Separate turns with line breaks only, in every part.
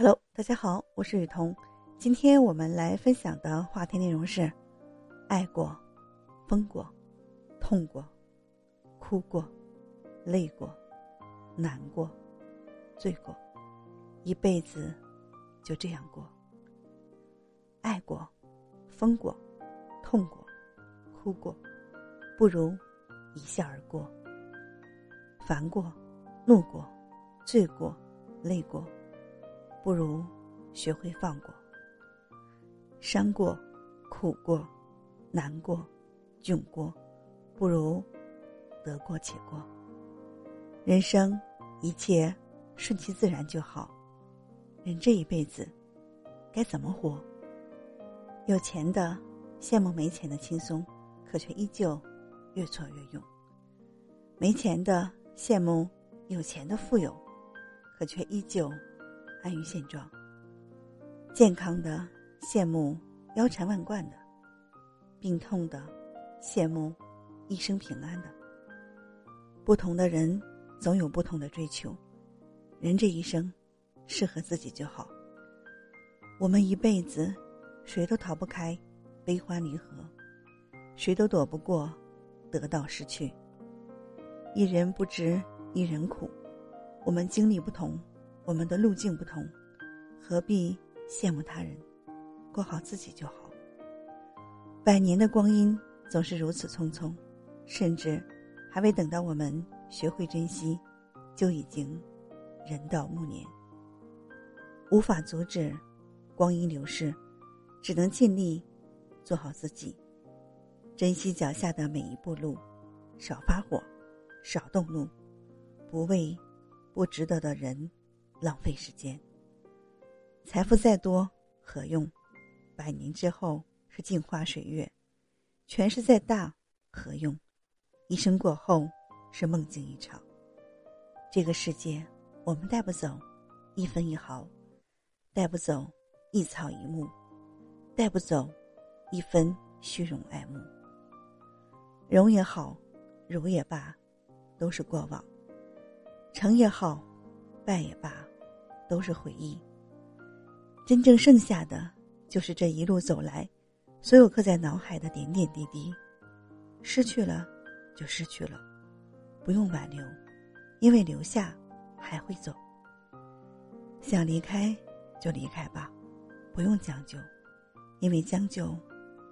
Hello，大家好，我是雨桐。今天我们来分享的话题内容是：爱过、疯过、痛过、哭过、累过、难过、醉过，一辈子就这样过。爱过、疯过、痛过、哭过，不如一笑而过。烦过、怒过、醉过、累过。不如学会放过，伤过、苦过、难过、窘过，不如得过且过。人生一切顺其自然就好。人这一辈子该怎么活？有钱的羡慕没钱的轻松，可却依旧越挫越勇；没钱的羡慕有钱的富有，可却依旧。安于现状，健康的羡慕腰缠万贯的，病痛的羡慕一生平安的。不同的人总有不同的追求，人这一生适合自己就好。我们一辈子，谁都逃不开悲欢离合，谁都躲不过得到失去。一人不知一人苦，我们经历不同。我们的路径不同，何必羡慕他人？过好自己就好。百年的光阴总是如此匆匆，甚至还未等到我们学会珍惜，就已经人到暮年。无法阻止光阴流逝，只能尽力做好自己，珍惜脚下的每一步路，少发火，少动怒，不为不值得的人。浪费时间，财富再多何用？百年之后是镜花水月，权势再大何用？一生过后是梦境一场。这个世界，我们带不走一分一毫，带不走一草一木，带不走一分虚荣爱慕。荣也好，辱也罢，都是过往；成也好，败也罢。都是回忆。真正剩下的，就是这一路走来，所有刻在脑海的点点滴滴。失去了，就失去了，不用挽留，因为留下还会走。想离开就离开吧，不用将就，因为将就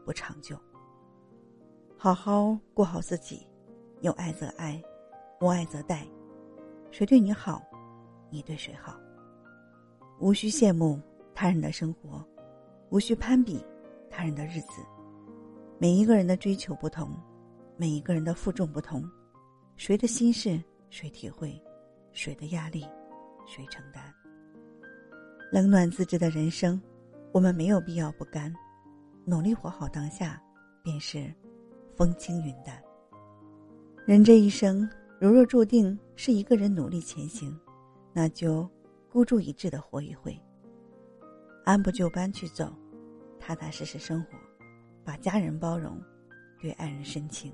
不长久。好好过好自己，有爱则爱，无爱则待。谁对你好，你对谁好。无需羡慕他人的生活，无需攀比他人的日子。每一个人的追求不同，每一个人的负重不同，谁的心事谁体会，谁的压力谁承担。冷暖自知的人生，我们没有必要不甘，努力活好当下，便是风轻云淡。人这一生，如若注定是一个人努力前行，那就。孤注一掷的活一回，按部就班去走，踏踏实实生活，把家人包容，对爱人深情。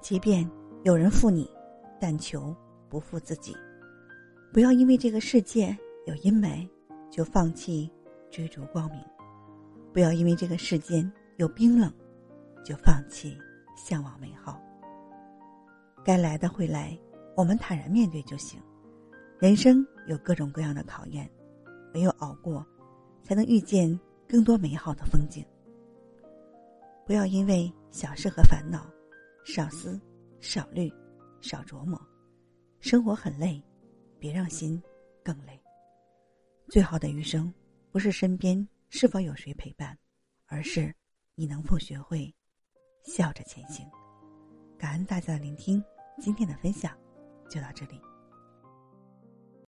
即便有人负你，但求不负自己。不要因为这个世界有阴霾，就放弃追逐光明；不要因为这个世间有冰冷，就放弃向往美好。该来的会来。我们坦然面对就行。人生有各种各样的考验，唯有熬过，才能遇见更多美好的风景。不要因为小事和烦恼，少思、少虑、少琢磨。生活很累，别让心更累。最好的余生，不是身边是否有谁陪伴，而是你能否学会笑着前行。感恩大家的聆听，今天的分享。就到这里。